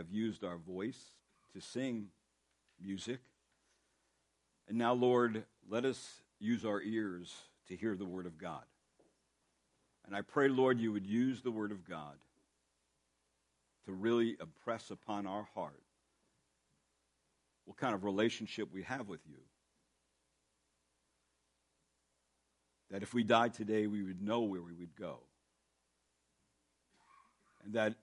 have used our voice to sing music. And now, Lord, let us use our ears to hear the Word of God. And I pray, Lord, you would use the Word of God to really impress upon our heart what kind of relationship we have with you. That if we died today, we would know where we would go. And that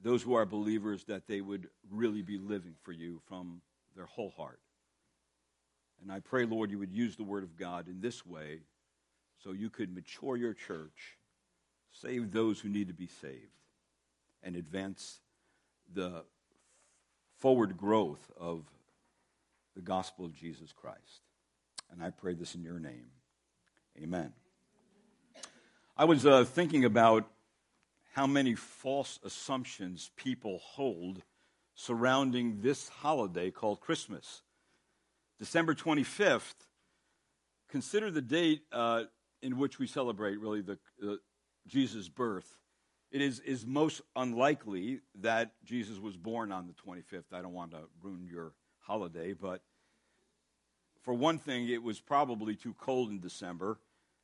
those who are believers, that they would really be living for you from their whole heart. And I pray, Lord, you would use the Word of God in this way so you could mature your church, save those who need to be saved, and advance the forward growth of the gospel of Jesus Christ. And I pray this in your name. Amen. I was uh, thinking about how many false assumptions people hold surrounding this holiday called Christmas. December 25th, consider the date uh, in which we celebrate really the uh, Jesus' birth. It is, is most unlikely that Jesus was born on the 25th. I don't want to ruin your holiday, but for one thing, it was probably too cold in December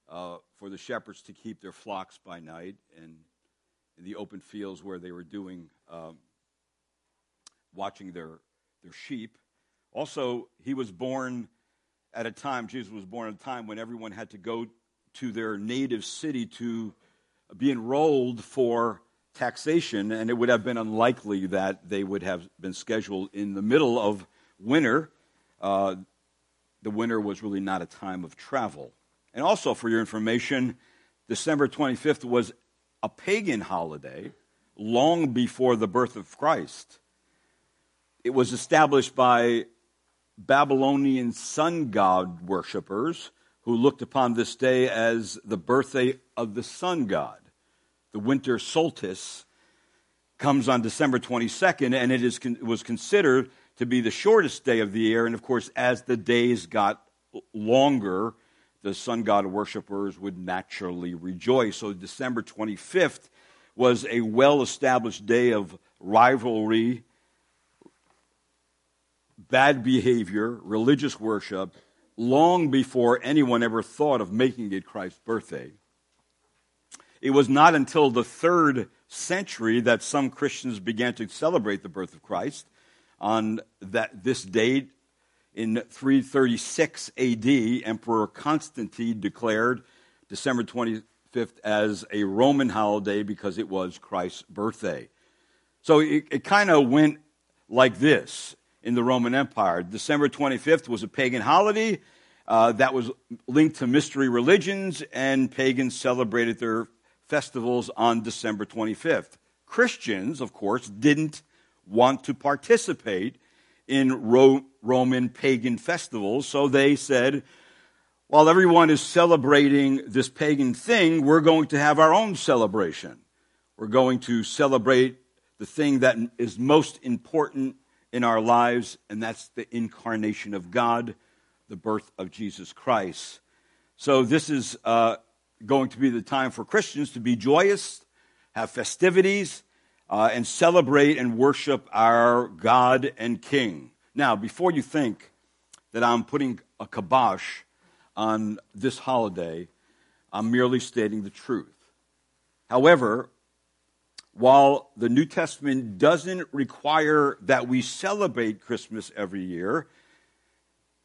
uh, for the shepherds to keep their flocks by night and in the open fields where they were doing um, watching their their sheep. Also, he was born at a time, Jesus was born at a time when everyone had to go to their native city to be enrolled for taxation, and it would have been unlikely that they would have been scheduled in the middle of winter. Uh, the winter was really not a time of travel. And also, for your information, December 25th was a pagan holiday long before the birth of Christ. It was established by Babylonian sun god worshippers who looked upon this day as the birthday of the sun god. The winter solstice comes on December 22nd, and it is, was considered to be the shortest day of the year. And of course, as the days got longer, the sun god worshippers would naturally rejoice. So December 25th was a well established day of rivalry bad behavior, religious worship, long before anyone ever thought of making it Christ's birthday. It was not until the third century that some Christians began to celebrate the birth of Christ. On that, this date, in 336 AD, Emperor Constantine declared December 25th as a Roman holiday because it was Christ's birthday. So it, it kind of went like this in the Roman Empire. December 25th was a pagan holiday uh, that was linked to mystery religions, and pagans celebrated their festivals on December 25th. Christians, of course, didn't want to participate in Ro- Roman pagan festivals, so they said, while everyone is celebrating this pagan thing, we're going to have our own celebration. We're going to celebrate the thing that is most important in our lives, and that's the incarnation of God, the birth of Jesus Christ. So, this is uh, going to be the time for Christians to be joyous, have festivities, uh, and celebrate and worship our God and King. Now, before you think that I'm putting a kibosh on this holiday, I'm merely stating the truth. However, while the New Testament doesn't require that we celebrate Christmas every year,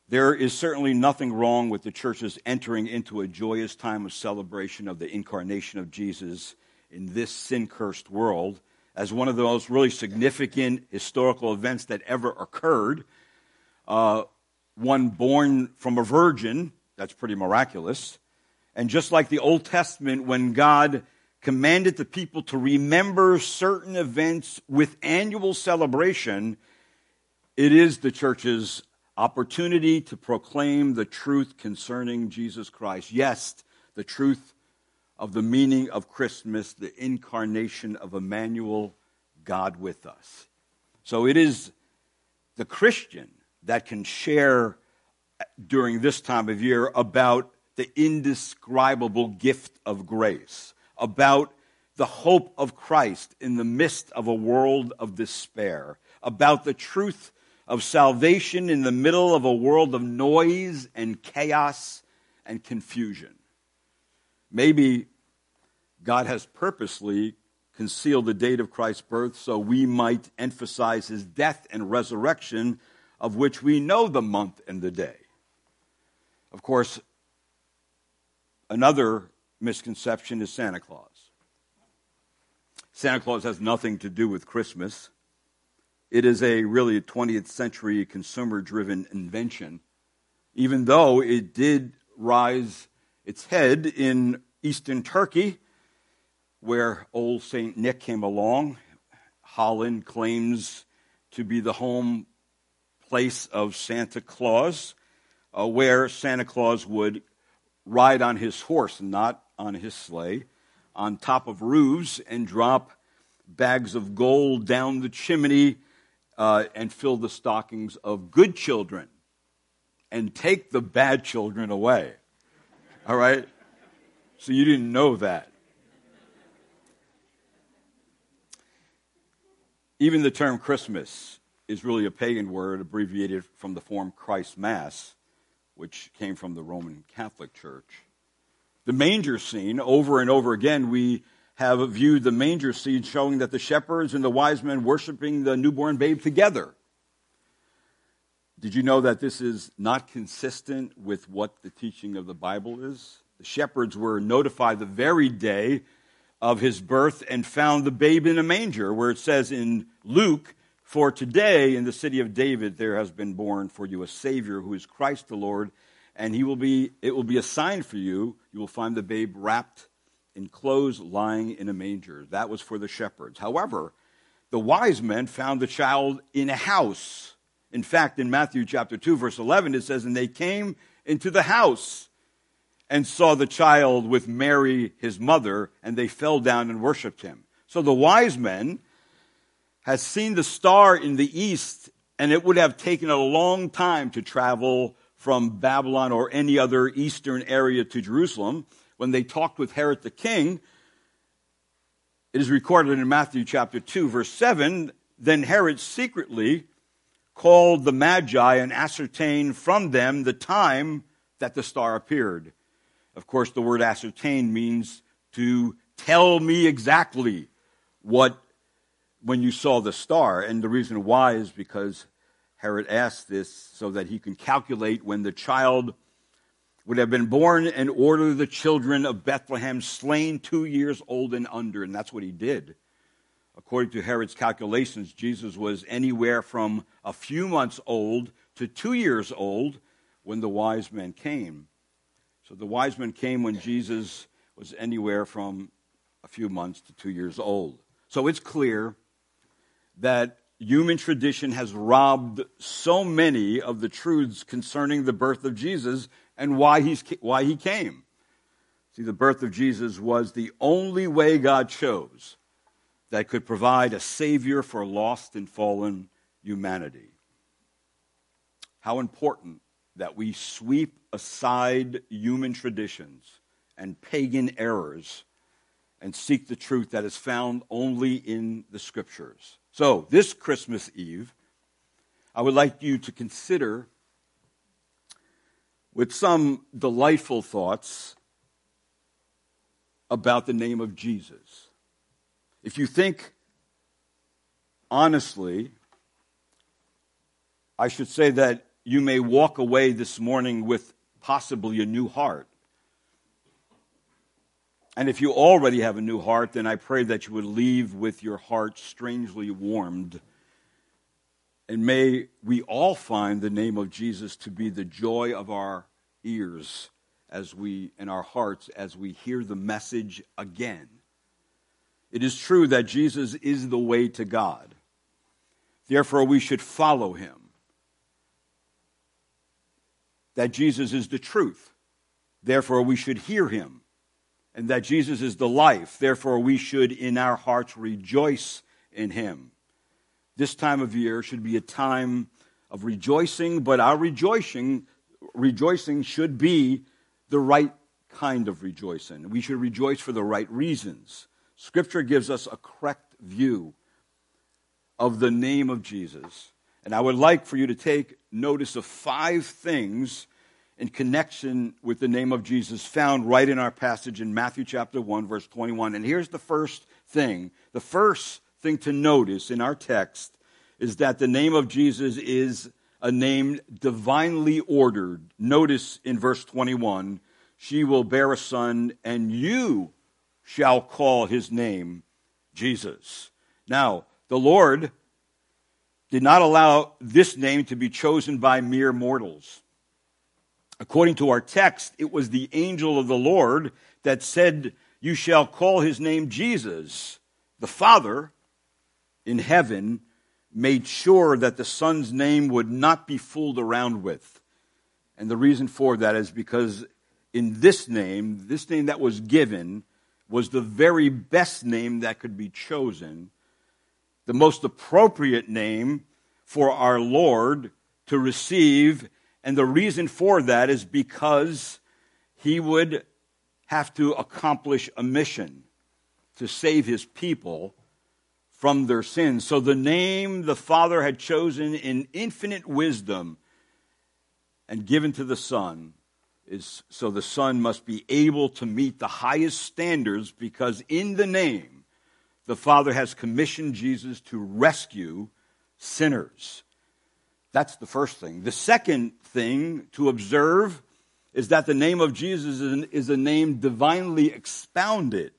there is certainly nothing wrong with the churches entering into a joyous time of celebration of the incarnation of Jesus in this sin cursed world as one of the most really significant historical events that ever occurred. Uh, one born from a virgin, that's pretty miraculous. And just like the Old Testament, when God commanded the people to remember certain events with annual celebration, it is the church's opportunity to proclaim the truth concerning Jesus Christ. Yes, the truth of the meaning of Christmas, the incarnation of Emmanuel, God with us. So it is the Christian that can share during this time of year about the indescribable gift of grace about the hope of Christ in the midst of a world of despair, about the truth of salvation in the middle of a world of noise and chaos and confusion. Maybe God has purposely concealed the date of Christ's birth so we might emphasize his death and resurrection, of which we know the month and the day. Of course, another misconception is Santa Claus. Santa Claus has nothing to do with Christmas. It is a really 20th century consumer driven invention, even though it did rise its head in eastern Turkey, where old St. Nick came along. Holland claims to be the home place of Santa Claus, uh, where Santa Claus would ride on his horse, not on his sleigh, on top of roofs and drop bags of gold down the chimney uh, and fill the stockings of good children and take the bad children away. All right? So you didn't know that. Even the term Christmas is really a pagan word abbreviated from the form Christ Mass, which came from the Roman Catholic Church. The manger scene, over and over again, we have viewed the manger scene showing that the shepherds and the wise men worshiping the newborn babe together. Did you know that this is not consistent with what the teaching of the Bible is? The shepherds were notified the very day of his birth and found the babe in a manger, where it says in Luke, For today in the city of David there has been born for you a Savior who is Christ the Lord, and he will be, it will be a sign for you. You will find the babe wrapped in clothes lying in a manger. That was for the shepherds. However, the wise men found the child in a house. In fact, in Matthew chapter 2, verse 11, it says, And they came into the house and saw the child with Mary, his mother, and they fell down and worshiped him. So the wise men had seen the star in the east, and it would have taken a long time to travel from Babylon or any other eastern area to Jerusalem when they talked with Herod the king, it is recorded in Matthew chapter 2, verse 7 then Herod secretly called the Magi and ascertained from them the time that the star appeared. Of course, the word ascertain means to tell me exactly what when you saw the star. And the reason why is because Herod asked this so that he can calculate when the child would have been born and order the children of Bethlehem slain two years old and under. And that's what he did. According to Herod's calculations, Jesus was anywhere from a few months old to two years old when the wise men came. So the wise men came when Jesus was anywhere from a few months to two years old. So it's clear that human tradition has robbed so many of the truths concerning the birth of Jesus and why, he's, why he came. See, the birth of Jesus was the only way God chose that could provide a Savior for lost and fallen humanity. How important that we sweep aside human traditions and pagan errors and seek the truth that is found only in the Scriptures. So, this Christmas Eve, I would like you to consider with some delightful thoughts about the name of Jesus. If you think honestly, I should say that you may walk away this morning with possibly a new heart. And if you already have a new heart, then I pray that you would leave with your heart strangely warmed and may we all find the name of Jesus to be the joy of our ears as we in our hearts as we hear the message again. It is true that Jesus is the way to God. Therefore we should follow him. That Jesus is the truth. Therefore we should hear him. And that Jesus is the life. Therefore we should in our hearts rejoice in him this time of year should be a time of rejoicing, but our rejoicing, rejoicing should be the right kind of rejoicing. We should rejoice for the right reasons. Scripture gives us a correct view of the name of Jesus. And I would like for you to take notice of five things in connection with the name of Jesus found right in our passage in Matthew chapter 1, verse 21. And here's the first thing. The first thing to notice in our text is that the name of Jesus is a name divinely ordered. Notice in verse 21 she will bear a son, and you shall call his name Jesus. Now, the Lord did not allow this name to be chosen by mere mortals. According to our text, it was the angel of the Lord that said, You shall call his name Jesus. The Father in heaven made sure that the Son's name would not be fooled around with. And the reason for that is because in this name, this name that was given, was the very best name that could be chosen, the most appropriate name for our Lord to receive. And the reason for that is because he would have to accomplish a mission to save his people from their sins. So the name the Father had chosen in infinite wisdom and given to the Son is so the Son must be able to meet the highest standards because in the name the Father has commissioned Jesus to rescue sinners. That's the first thing. The second thing to observe is that the name of Jesus is a name divinely expounded,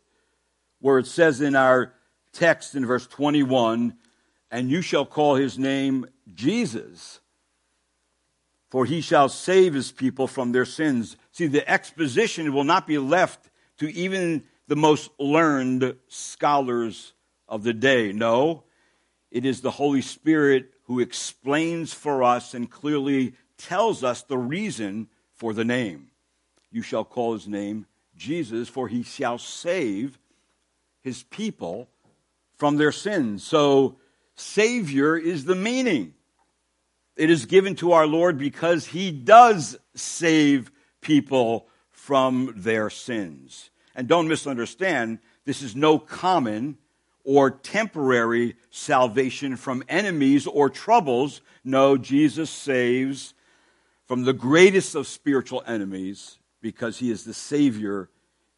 where it says in our text in verse 21 and you shall call his name Jesus for he shall save his people from their sins. See, the exposition will not be left to even the most learned scholars of the day. No, it is the Holy Spirit who explains for us and clearly tells us the reason for the name. You shall call his name Jesus, for he shall save his people from their sins. So, Savior is the meaning. It is given to our Lord because he does save people from their sins. And don't misunderstand, this is no common or temporary salvation from enemies or troubles. No, Jesus saves from the greatest of spiritual enemies because he is the Savior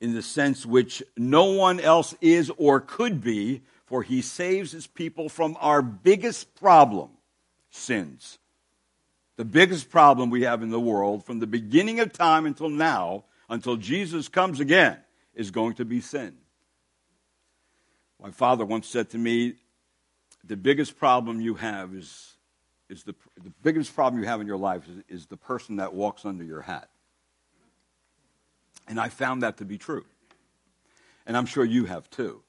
in the sense which no one else is or could be, for he saves his people from our biggest problem sins. The biggest problem we have in the world from the beginning of time until now, until Jesus comes again, is going to be sin. My father once said to me, the biggest problem you have is, is the, the biggest problem you have in your life is, is the person that walks under your hat. And I found that to be true. And I'm sure you have too.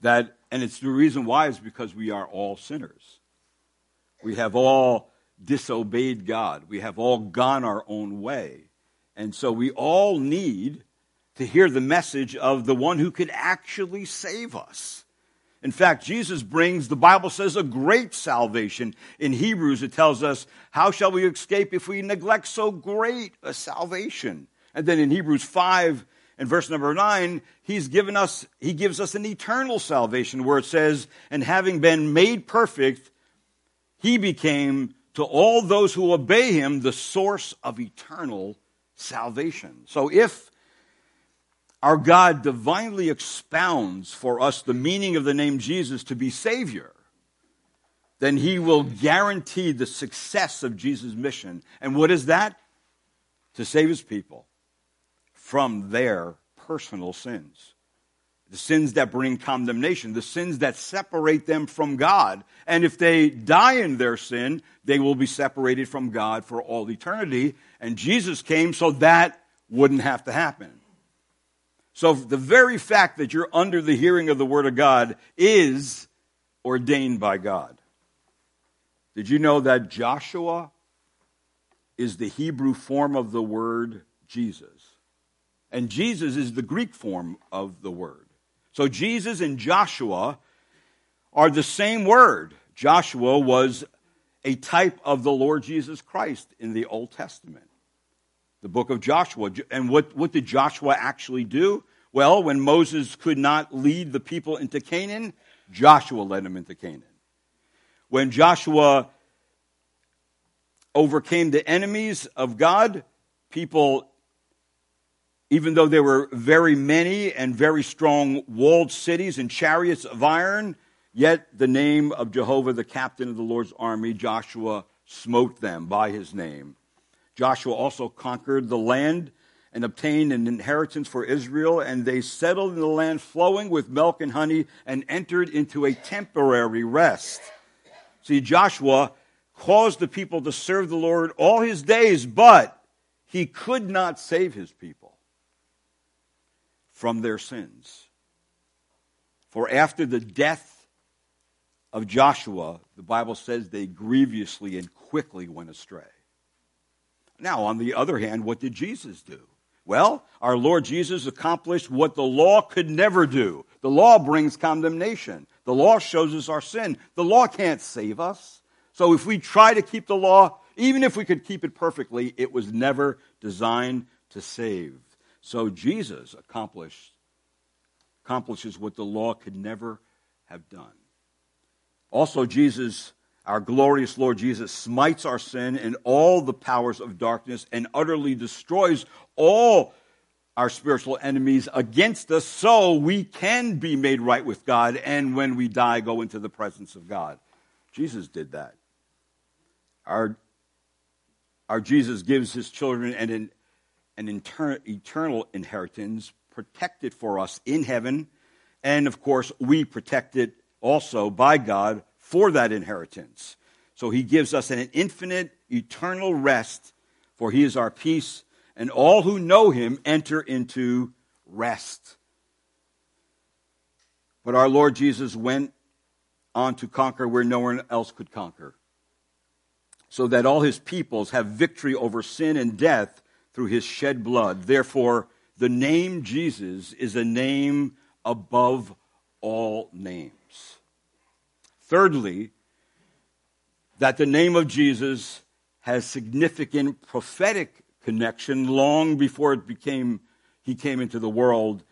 That, and it's the reason why is because we are all sinners. We have all disobeyed God. We have all gone our own way. And so we all need to hear the message of the one who could actually save us. In fact, Jesus brings, the Bible says, a great salvation. In Hebrews, it tells us, How shall we escape if we neglect so great a salvation? And then in Hebrews 5 and verse number 9, he's given us, he gives us an eternal salvation where it says, And having been made perfect, he became to all those who obey him the source of eternal salvation. So if our God divinely expounds for us the meaning of the name Jesus to be Savior, then he will guarantee the success of Jesus' mission. And what is that? To save his people from their personal sins the sins that bring condemnation, the sins that separate them from God. And if they die in their sin, they will be separated from God for all eternity. And Jesus came so that wouldn't have to happen. So the very fact that you're under the hearing of the Word of God is ordained by God. Did you know that Joshua is the Hebrew form of the word Jesus? And Jesus is the Greek form of the word. So Jesus and Joshua are the same word. Joshua was a type of the Lord Jesus Christ in the Old Testament. The book of Joshua. And what, what did Joshua actually do? Well, when Moses could not lead the people into Canaan, Joshua led them into Canaan. When Joshua overcame the enemies of God, people, even though there were very many and very strong walled cities and chariots of iron, yet the name of Jehovah, the captain of the Lord's army, Joshua, smote them by his name. Joshua also conquered the land and obtained an inheritance for Israel, and they settled in the land flowing with milk and honey and entered into a temporary rest. See, Joshua caused the people to serve the Lord all his days, but he could not save his people from their sins. For after the death of Joshua, the Bible says they grievously and quickly went astray. Now, on the other hand, what did Jesus do? Well, our Lord Jesus accomplished what the law could never do. The law brings condemnation. The law shows us our sin. The law can't save us. So if we try to keep the law, even if we could keep it perfectly, it was never designed to save. So Jesus accomplished accomplishes what the law could never have done. Also Jesus our glorious Lord Jesus smites our sin and all the powers of darkness and utterly destroys all our spiritual enemies against us so we can be made right with God and when we die go into the presence of God. Jesus did that. Our, our Jesus gives his children and an, an inter- eternal inheritance protected for us in heaven and of course we protect it also by God for that inheritance. So he gives us an infinite, eternal rest, for he is our peace, and all who know him enter into rest. But our Lord Jesus went on to conquer where no one else could conquer, so that all his peoples have victory over sin and death through his shed blood. Therefore, the name Jesus is a name above all names. Thirdly, that the name of Jesus has significant prophetic connection long before it became he came into the world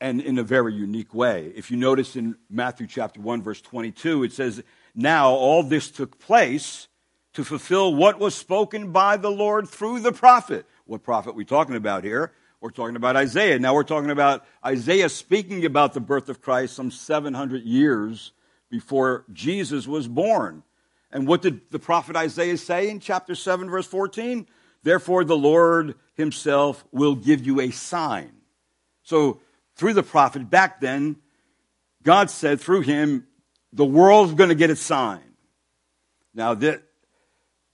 and in a very unique way. If you notice in Matthew chapter 1 verse 22 it says now all this took place to fulfill what was spoken by the Lord through the prophet. What prophet we talking about here? We're talking about Isaiah. Now we're talking about Isaiah speaking about the birth of Christ some 700 years before Jesus was born. And what did the prophet Isaiah say in chapter 7, verse 14? Therefore, the Lord himself will give you a sign. So, through the prophet back then, God said through him, the world's going to get a sign. Now, that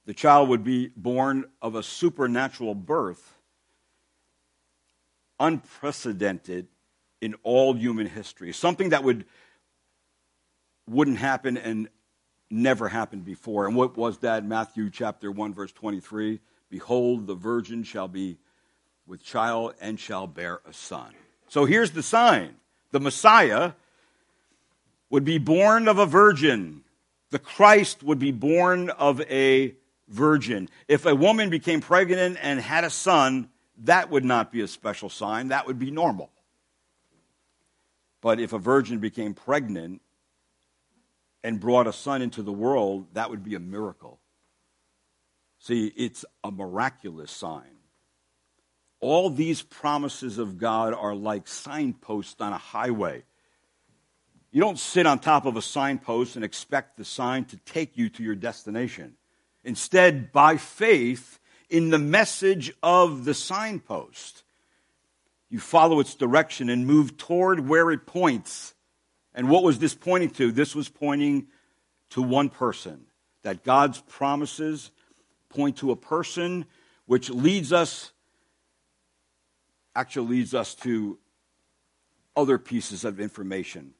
the child would be born of a supernatural birth, unprecedented in all human history. Something that would wouldn't happen and never happened before. And what was that? Matthew chapter 1, verse 23 Behold, the virgin shall be with child and shall bear a son. So here's the sign the Messiah would be born of a virgin, the Christ would be born of a virgin. If a woman became pregnant and had a son, that would not be a special sign, that would be normal. But if a virgin became pregnant and brought a son into the world, that would be a miracle. See, it's a miraculous sign. All these promises of God are like signposts on a highway. You don't sit on top of a signpost and expect the sign to take you to your destination. Instead, by faith in the message of the signpost, you follow its direction and move toward where it points. And what was this pointing to? This was pointing to one person. That God's promises point to a person, which leads us, actually leads us to other pieces of information.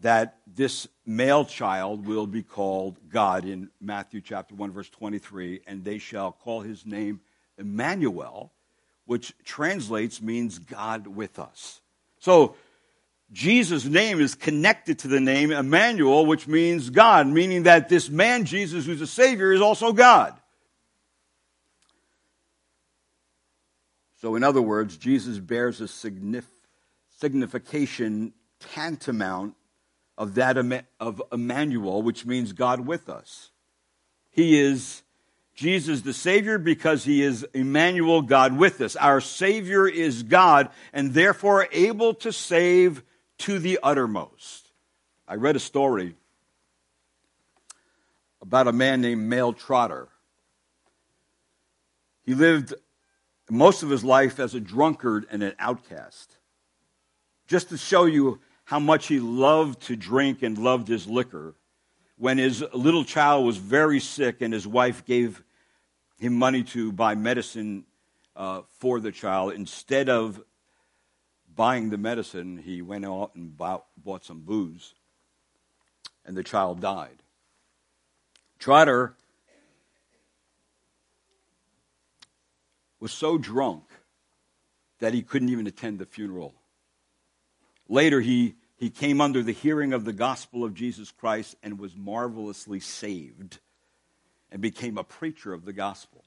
That this male child will be called God in Matthew chapter 1, verse 23, and they shall call his name Emmanuel, which translates means God with us. So Jesus' name is connected to the name Emmanuel, which means God, meaning that this man, Jesus, who's a Savior, is also God. So, in other words, Jesus bears a signif- signification tantamount of that of Emmanuel, which means God with us. He is Jesus the Savior because he is Emmanuel, God with us. Our Savior is God and therefore able to save to the uttermost. I read a story about a man named Mel Trotter. He lived most of his life as a drunkard and an outcast. Just to show you how much he loved to drink and loved his liquor, when his little child was very sick and his wife gave him money to buy medicine uh, for the child, instead of buying the medicine, he went out and bought, bought some booze, and the child died. Trotter was so drunk that he couldn't even attend the funeral. Later, he, he came under the hearing of the gospel of Jesus Christ and was marvelously saved and became a preacher of the gospel.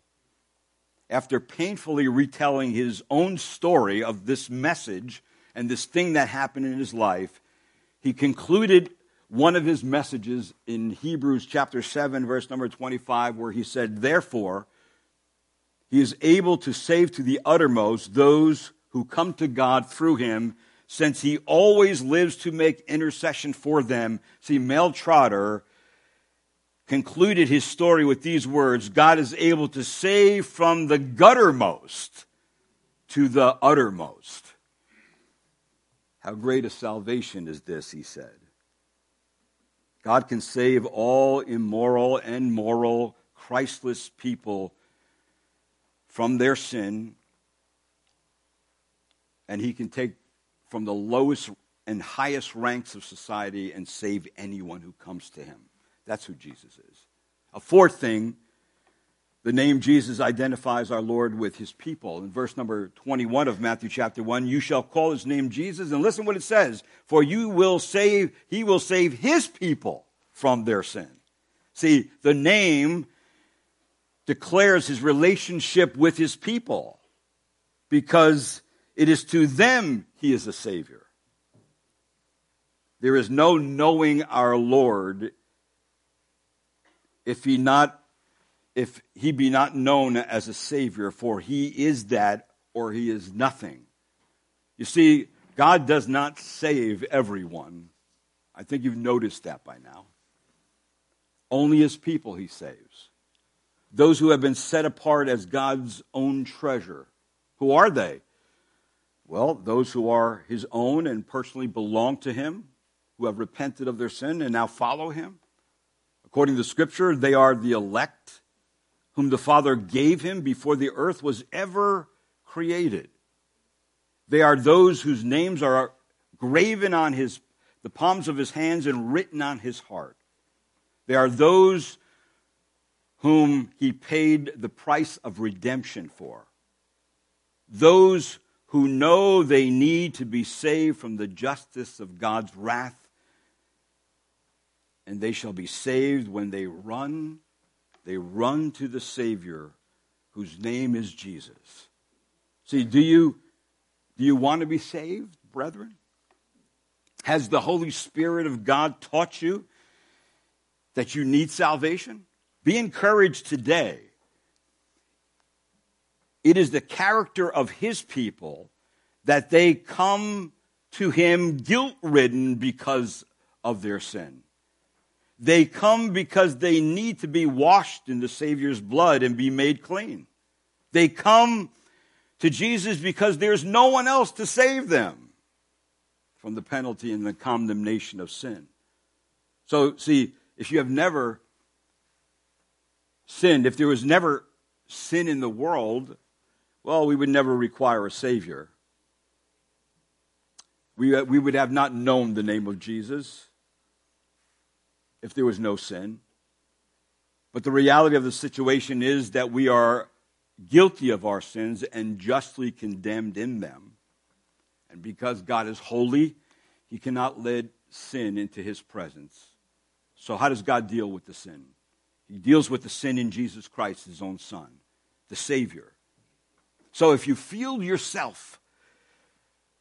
After painfully retelling his own story of this message and this thing that happened in his life, he concluded one of his messages in Hebrews chapter 7, verse number 25, where he said, Therefore, he is able to save to the uttermost those who come to God through him, since he always lives to make intercession for them. See, Mel Trotter concluded his story with these words God is able to save from the guttermost to the uttermost. How great a salvation is this, he said. God can save all immoral and moral, Christless people from their sin, and he can take from the lowest and highest ranks of society and save anyone who comes to him. That's who Jesus is. A fourth thing, the name Jesus identifies our Lord with his people. In verse number 21 of Matthew chapter 1, you shall call his name Jesus. And listen what it says For you will save, he will save his people from their sin. See, the name declares his relationship with his people because it is to them he is a Savior. There is no knowing our Lord if he not if he be not known as a savior for he is that or he is nothing you see god does not save everyone i think you've noticed that by now only his people he saves those who have been set apart as God's own treasure. Who are they? Well, those who are his own and personally belong to him, who have repented of their sin and now follow him. According to Scripture, they are the elect, whom the Father gave him before the earth was ever created. They are those whose names are graven on his, the palms of his hands and written on his heart. They are those whom he paid the price of redemption for. Those who know they need to be saved from the justice of God's wrath, and they shall be saved when they run, they run to the Savior whose name is Jesus. See, do you, do you want to be saved, brethren? Has the Holy Spirit of God taught you that you need salvation? Be encouraged today. It is the character of his people that they come to him guilt ridden because of their sin. They come because they need to be washed in the Savior's blood and be made clean. They come to Jesus because there's no one else to save them from the penalty and the condemnation of sin. So, see, if you have never sinned, if there was never sin in the world, well, we would never require a Savior. We, uh, we would have not known the name of Jesus if there was no sin. But the reality of the situation is that we are guilty of our sins and justly condemned in them. And because God is holy, he cannot let sin into his presence. So, how does God deal with the sin? He deals with the sin in Jesus Christ, his own son, the Savior. So if you feel yourself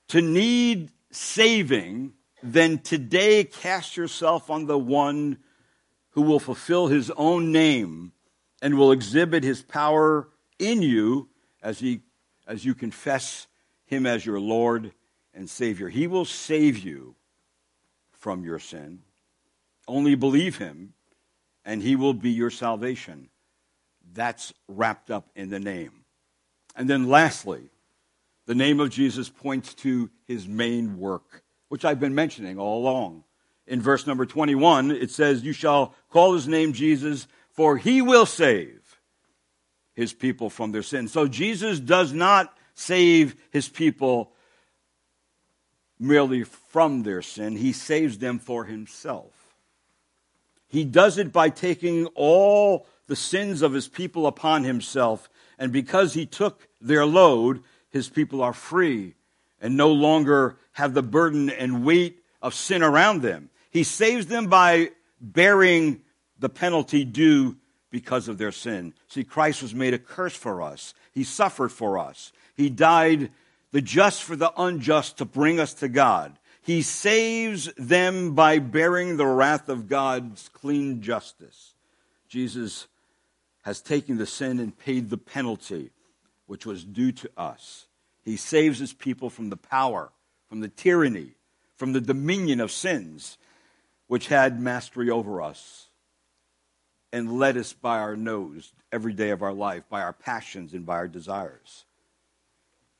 to need saving, then today cast yourself on the one who will fulfill his own name and will exhibit his power in you as, he, as you confess him as your Lord and Savior. He will save you from your sin. Only believe him, and he will be your salvation. That's wrapped up in the name. And then lastly, the name of Jesus points to his main work, which I've been mentioning all along. In verse number 21, it says, You shall call his name Jesus, for he will save his people from their sins. So Jesus does not save his people merely from their sin, he saves them for himself. He does it by taking all the sins of his people upon himself, and because he took their load, his people are free and no longer have the burden and weight of sin around them. He saves them by bearing the penalty due because of their sin. See, Christ was made a curse for us. He suffered for us. He died the just for the unjust to bring us to God. He saves them by bearing the wrath of God's clean justice. Jesus has taken the sin and paid the penalty which was due to us. He saves his people from the power, from the tyranny, from the dominion of sins which had mastery over us and led us by our nose every day of our life, by our passions and by our desires.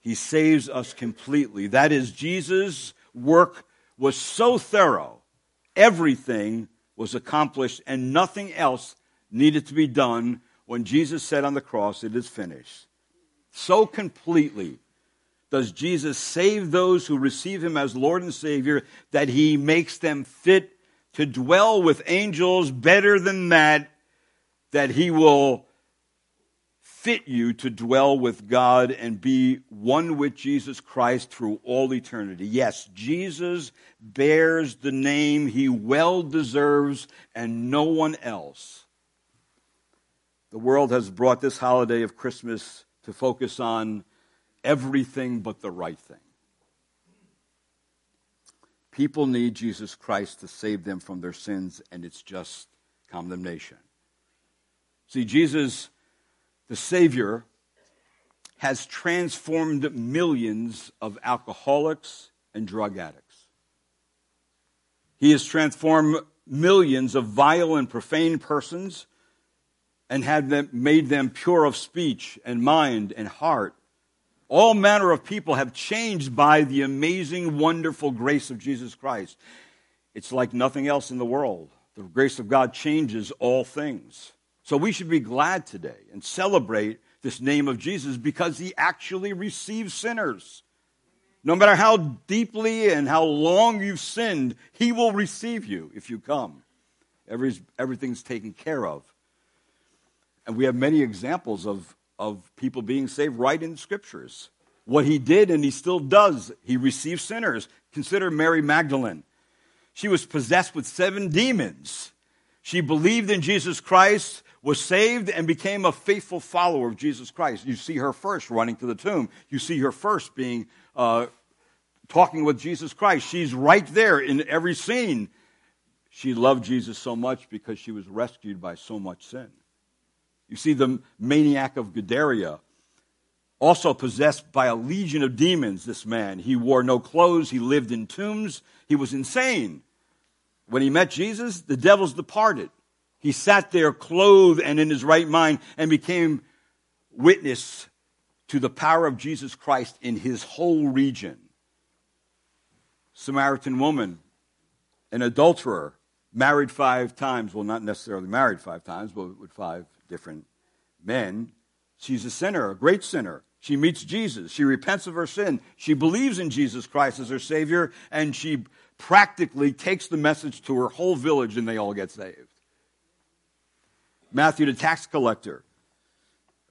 He saves us completely. That is, Jesus' work was so thorough, everything was accomplished, and nothing else needed to be done when Jesus said on the cross, It is finished. So completely does Jesus save those who receive him as Lord and Savior that he makes them fit to dwell with angels better than that, that he will fit you to dwell with God and be one with Jesus Christ through all eternity. Yes, Jesus bears the name he well deserves and no one else. The world has brought this holiday of Christmas to focus on everything but the right thing. People need Jesus Christ to save them from their sins, and it's just condemnation. See, Jesus the Savior has transformed millions of alcoholics and drug addicts. He has transformed millions of vile and profane persons and had them, made them pure of speech and mind and heart. All manner of people have changed by the amazing, wonderful grace of Jesus Christ. It's like nothing else in the world. The grace of God changes all things. So we should be glad today and celebrate this name of Jesus because he actually receives sinners. No matter how deeply and how long you've sinned, he will receive you if you come. Every, everything's taken care of. And we have many examples of, of people being saved right in the scriptures. What he did and he still does, he receives sinners. Consider Mary Magdalene. She was possessed with seven demons. She believed in Jesus Christ, was saved and became a faithful follower of Jesus Christ. You see her first running to the tomb. You see her first being uh, talking with Jesus Christ. She's right there in every scene. She loved Jesus so much because she was rescued by so much sin. You see the maniac of Gadara, also possessed by a legion of demons, this man. He wore no clothes, he lived in tombs, he was insane. When he met Jesus, the devils departed. He sat there clothed and in his right mind and became witness to the power of Jesus Christ in his whole region. Samaritan woman, an adulterer, married five times. Well, not necessarily married five times, but with five different men. She's a sinner, a great sinner. She meets Jesus. She repents of her sin. She believes in Jesus Christ as her Savior, and she practically takes the message to her whole village, and they all get saved. Matthew, the tax collector.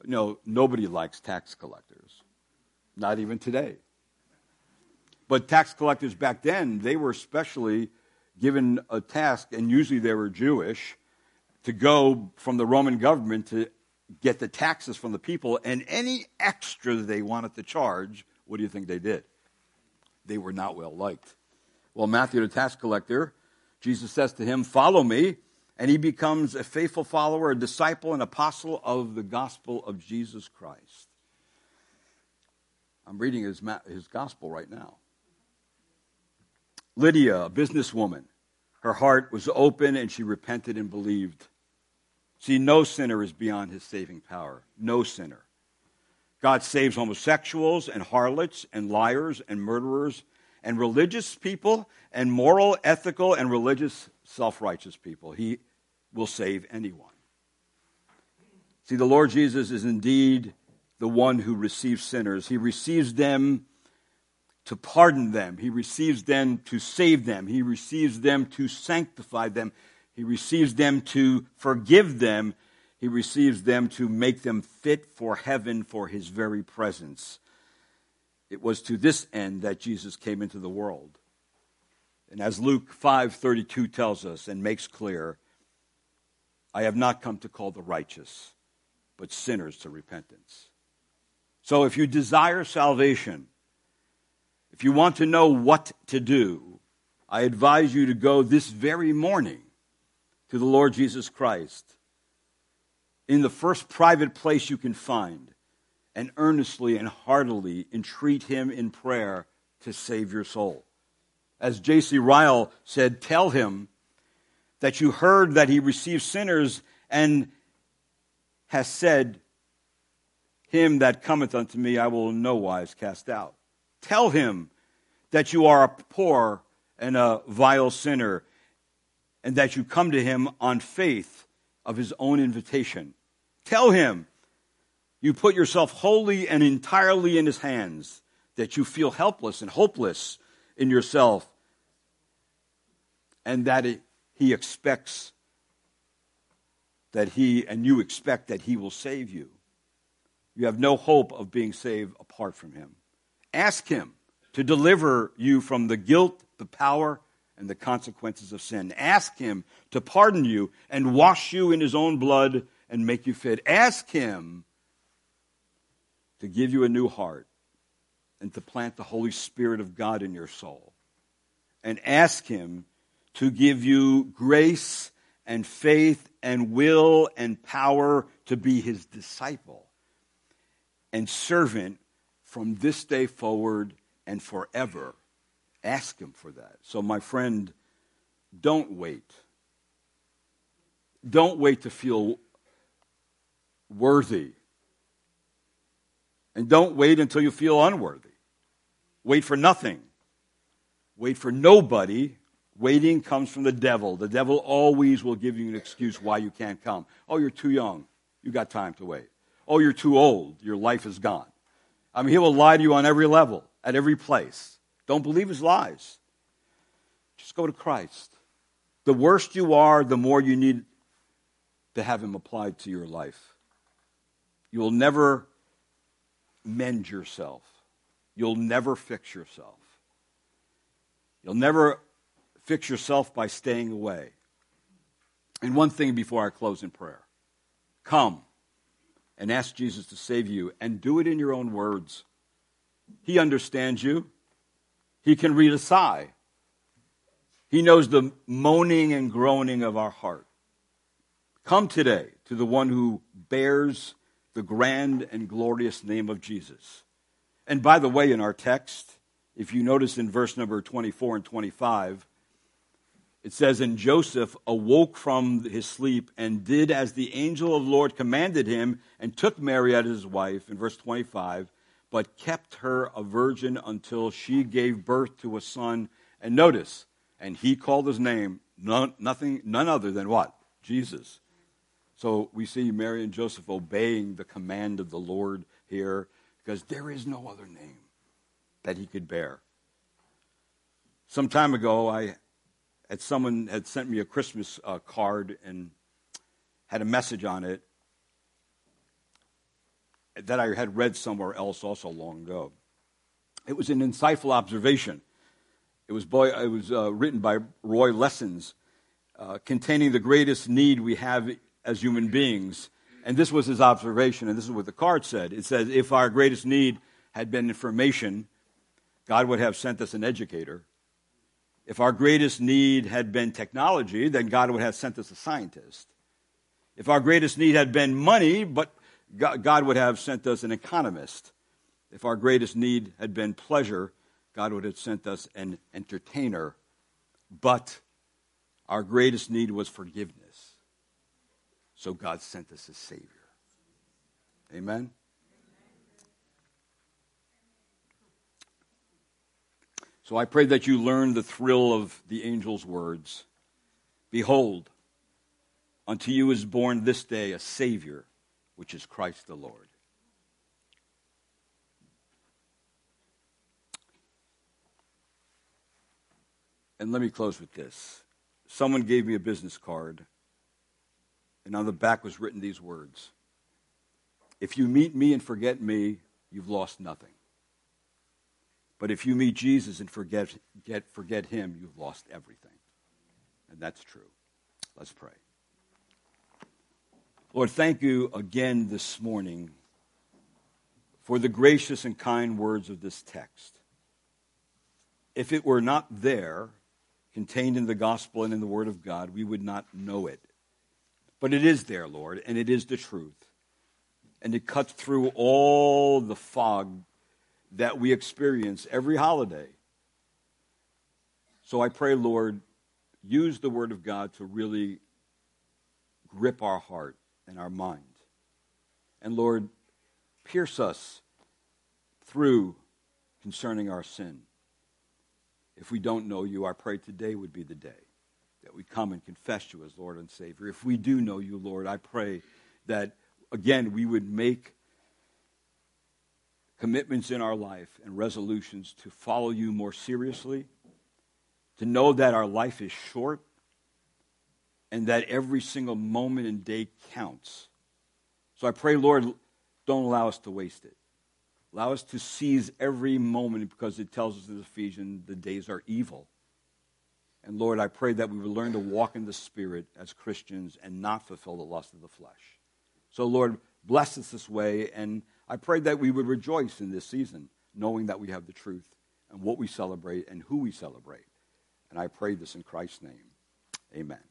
No, nobody likes tax collectors, not even today. But tax collectors back then, they were especially given a task, and usually they were Jewish, to go from the Roman government to get the taxes from the people, and any extra they wanted to charge, what do you think they did? They were not well liked. Well, Matthew, the tax collector, Jesus says to him, Follow me. And he becomes a faithful follower, a disciple, an apostle of the gospel of Jesus Christ. I'm reading his, his gospel right now. Lydia, a businesswoman, her heart was open and she repented and believed. See, no sinner is beyond his saving power. No sinner. God saves homosexuals and harlots and liars and murderers and religious people and moral, ethical, and religious, self righteous people. He will save anyone. See, the Lord Jesus is indeed the one who receives sinners. He receives them to pardon them, He receives them to save them, He receives them to sanctify them, He receives them to forgive them, He receives them to make them fit for heaven for His very presence. It was to this end that Jesus came into the world. And as Luke 5:32 tells us and makes clear, I have not come to call the righteous, but sinners to repentance. So if you desire salvation, if you want to know what to do, I advise you to go this very morning to the Lord Jesus Christ in the first private place you can find and earnestly and heartily entreat him in prayer to save your soul. As J.C. Ryle said, tell him that you heard that he received sinners and has said, Him that cometh unto me I will in no wise cast out. Tell him that you are a poor and a vile sinner and that you come to him on faith of his own invitation. Tell him you put yourself wholly and entirely in His hands, that you feel helpless and hopeless in yourself, and that it, He expects that He, and you expect that He will save you. You have no hope of being saved apart from Him. Ask Him to deliver you from the guilt, the power, and the consequences of sin. Ask Him to pardon you and wash you in His own blood and make you fit. Ask Him to give you a new heart and to plant the Holy Spirit of God in your soul. And ask Him to give you grace and faith and will and power to be His disciple and servant from this day forward and forever. Ask Him for that. So, my friend, don't wait. Don't wait to feel worthy and don't wait until you feel unworthy. Wait for nothing. Wait for nobody. Waiting comes from the devil. The devil always will give you an excuse why you can't come. Oh, you're too young. You got time to wait. Oh, you're too old. Your life is gone. I mean, he will lie to you on every level, at every place. Don't believe his lies. Just go to Christ. The worse you are, the more you need to have him applied to your life. You will never mend yourself. You'll never fix yourself. You'll never fix yourself by staying away. And one thing before I close in prayer come and ask Jesus to save you and do it in your own words. He understands you, He can read a sigh. He knows the moaning and groaning of our heart. Come today to the one who bears the grand and glorious name of Jesus. And by the way, in our text, if you notice in verse number 24 and 25, it says, And Joseph awoke from his sleep and did as the angel of the Lord commanded him, and took Mary as his wife, in verse 25, but kept her a virgin until she gave birth to a son. And notice, and he called his name none, nothing, none other than what? Jesus. So we see Mary and Joseph obeying the command of the Lord here because there is no other name that he could bear. Some time ago, I had someone had sent me a Christmas uh, card and had a message on it that I had read somewhere else also long ago. It was an insightful observation. It was, boy, it was uh, written by Roy Lessin, uh, containing the greatest need we have as human beings And this was his observation, and this is what the card said. It says, if our greatest need had been information, God would have sent us an educator. If our greatest need had been technology, then God would have sent us a scientist. If our greatest need had been money, but God would have sent us an economist. If our greatest need had been pleasure, God would have sent us an entertainer. But our greatest need was forgiveness. So God sent us a Savior. Amen? So I pray that you learn the thrill of the angel's words. Behold, unto you is born this day a Savior, which is Christ the Lord. And let me close with this. Someone gave me a business card, and on the back was written these words If you meet me and forget me, you've lost nothing. But if you meet Jesus and forget, get, forget him, you've lost everything. And that's true. Let's pray. Lord, thank you again this morning for the gracious and kind words of this text. If it were not there, contained in the gospel and in the word of God, we would not know it. But it is there, Lord, and it is the truth. And it cuts through all the fog that we experience every holiday. So I pray, Lord, use the word of God to really grip our heart and our mind. And Lord, pierce us through concerning our sin. If we don't know you, I pray today would be the day that we come and confess you as Lord and Savior. If we do know you, Lord, I pray that, again, we would make commitments in our life and resolutions to follow you more seriously, to know that our life is short, and that every single moment and day counts. So I pray, Lord, don't allow us to waste it. Allow us to seize every moment because it tells us in Ephesians the days are evil. And Lord, I pray that we would learn to walk in the Spirit as Christians and not fulfill the lust of the flesh. So, Lord, bless us this way. And I pray that we would rejoice in this season, knowing that we have the truth and what we celebrate and who we celebrate. And I pray this in Christ's name. Amen.